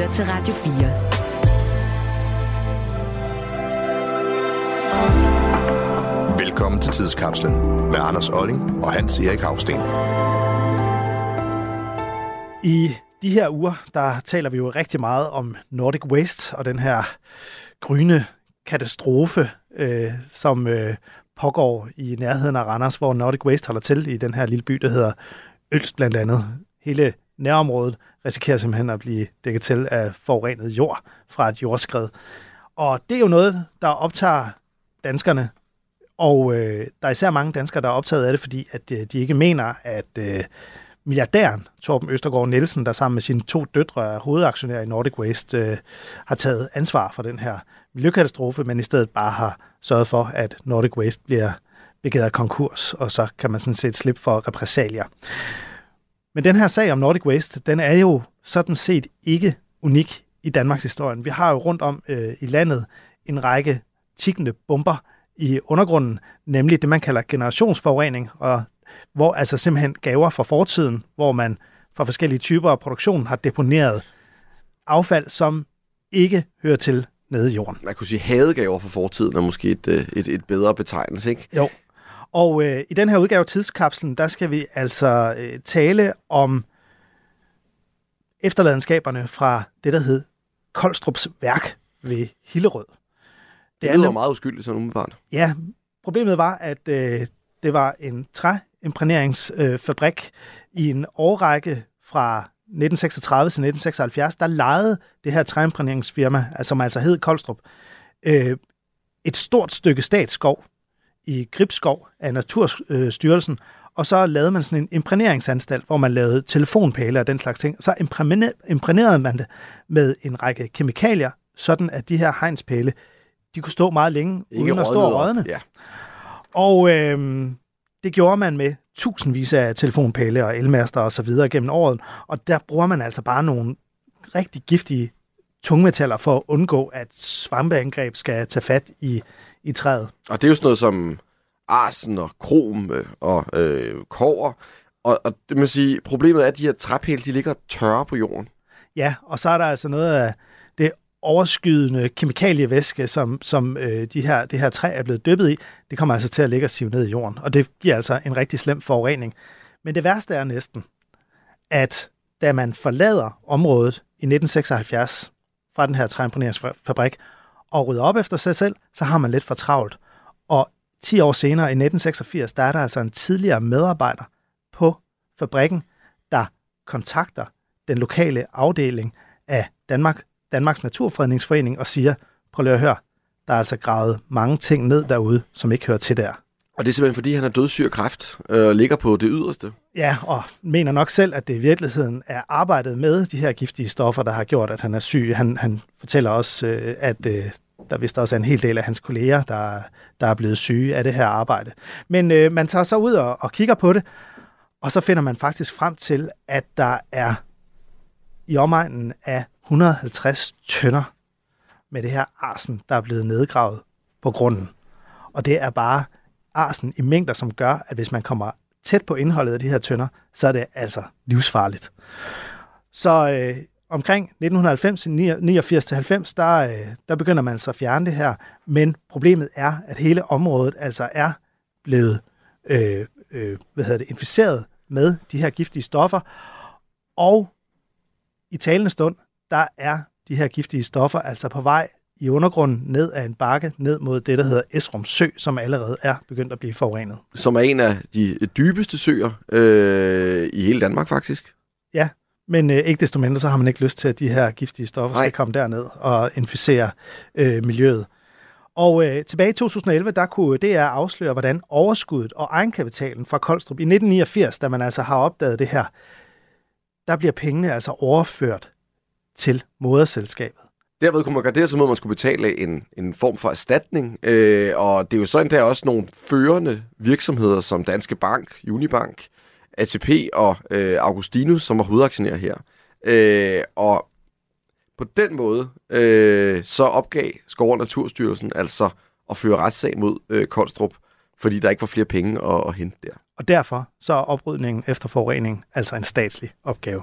lytter til Radio 4. Velkommen til Tidskapslen med Anders Olling og Hans Erik Havsten. I de her uger, der taler vi jo rigtig meget om Nordic Waste og den her gryne katastrofe, øh, som øh, pågår i nærheden af Randers, hvor Nordic Waste holder til i den her lille by, der hedder Ølst blandt andet. Hele nærområdet risikerer simpelthen at blive dækket til af forurenet jord fra et jordskred. Og det er jo noget, der optager danskerne, og øh, der er især mange danskere, der er optaget af det, fordi at øh, de ikke mener, at øh, milliardæren Torben Østergaard Nielsen, der sammen med sine to døtre er hovedaktionær i Nordic Waste, øh, har taget ansvar for den her miljøkatastrofe, men i stedet bare har sørget for, at Nordic Waste bliver begivet af konkurs, og så kan man sådan set slippe for repressalier. Men den her sag om Nordic Waste, den er jo sådan set ikke unik i Danmarks historie. Vi har jo rundt om øh, i landet en række tikkende bomber i undergrunden, nemlig det, man kalder generationsforurening, og hvor altså simpelthen gaver fra fortiden, hvor man fra forskellige typer af produktion har deponeret affald, som ikke hører til nede i jorden. Man kunne sige hadegaver fra fortiden er måske et, øh, et, et bedre betegnelse, ikke? Jo. Og øh, i den her udgave af Tidskapslen, der skal vi altså øh, tale om efterladenskaberne fra det, der hed Koldstrups værk ved Hillerød. Det, det lyder er, meget uskyldigt sådan umiddelbart. Ja, problemet var, at øh, det var en træimprægneringsfabrik øh, i en årrække fra 1936 til 1976, der lejede det her træimprægneringsfirma, altså, som altså hed Koldstrup, øh, et stort stykke statsskov i Gribskov af Naturstyrelsen, og så lavede man sådan en imprægneringsanstalt, hvor man lavede telefonpæle og den slags ting. Så imprægnerede man det med en række kemikalier, sådan at de her hegnspæle, de kunne stå meget længe, Ikke uden at stå og rådne. Ja. Og øh, det gjorde man med tusindvis af telefonpæle og elmaster og så videre gennem året, og der bruger man altså bare nogle rigtig giftige tungmetaller for at undgå, at svampeangreb skal tage fat i, i træet. Og det er jo sådan noget som arsen og krom øh, og øh, kover. Og, og det må sige, problemet er, at de her træpæle, de ligger tørre på jorden. Ja, og så er der altså noget af det overskydende kemikalievæske, som, som øh, de her, det her træ er blevet dyppet i, det kommer altså til at ligge og sive ned i jorden. Og det giver altså en rigtig slem forurening. Men det værste er næsten, at da man forlader området i 1976 fra den her træimponeringsfabrik og rydder op efter sig selv, så har man lidt for travlt. Og 10 år senere, i 1986, der er der altså en tidligere medarbejder på fabrikken, der kontakter den lokale afdeling af Danmark, Danmarks Naturfredningsforening og siger, prøv lige at høre, der er altså gravet mange ting ned derude, som ikke hører til der. Og det er simpelthen, fordi han er dødssyg af kræft og øh, ligger på det yderste. Ja, og mener nok selv, at det i virkeligheden er arbejdet med de her giftige stoffer, der har gjort, at han er syg. Han, han fortæller også, øh, at øh, der vist også er en hel del af hans kolleger, der, der er blevet syge af det her arbejde. Men øh, man tager så ud og, og kigger på det, og så finder man faktisk frem til, at der er i omegnen af 150 tønder med det her arsen, der er blevet nedgravet på grunden. Og det er bare arsen i mængder, som gør, at hvis man kommer tæt på indholdet af de her tønder, så er det altså livsfarligt. Så øh, omkring 1990, 89 til 90, der, øh, der begynder man så at fjerne det her, men problemet er, at hele området altså er blevet øh, øh, hvad hedder det, inficeret med de her giftige stoffer, og i talende stund, der er de her giftige stoffer altså på vej i undergrunden ned ad en bakke, ned mod det, der hedder Esrum Sø, som allerede er begyndt at blive forurenet. Som er en af de dybeste søer øh, i hele Danmark, faktisk. Ja, men øh, ikke desto mindre, så har man ikke lyst til, at de her giftige stoffer Nej. skal komme derned og inficere øh, miljøet. Og øh, tilbage i 2011, der kunne DR afsløre, hvordan overskuddet og egenkapitalen fra Koldstrup i 1989, da man altså har opdaget det her, der bliver pengene altså overført til moderselskabet. Derved kunne man gardere sig mod, at man skulle betale en, en form for erstatning. Øh, og det er jo sådan, der også nogle førende virksomheder som Danske Bank, Unibank, ATP og øh, Augustinus, som var hovedaktionærer her. Øh, og på den måde, øh, så opgav Skov- og Naturstyrelsen altså at føre retssag mod øh, Koldstrup, fordi der ikke var flere penge at, at hente der. Og derfor så er oprydningen efter forurening altså en statslig opgave.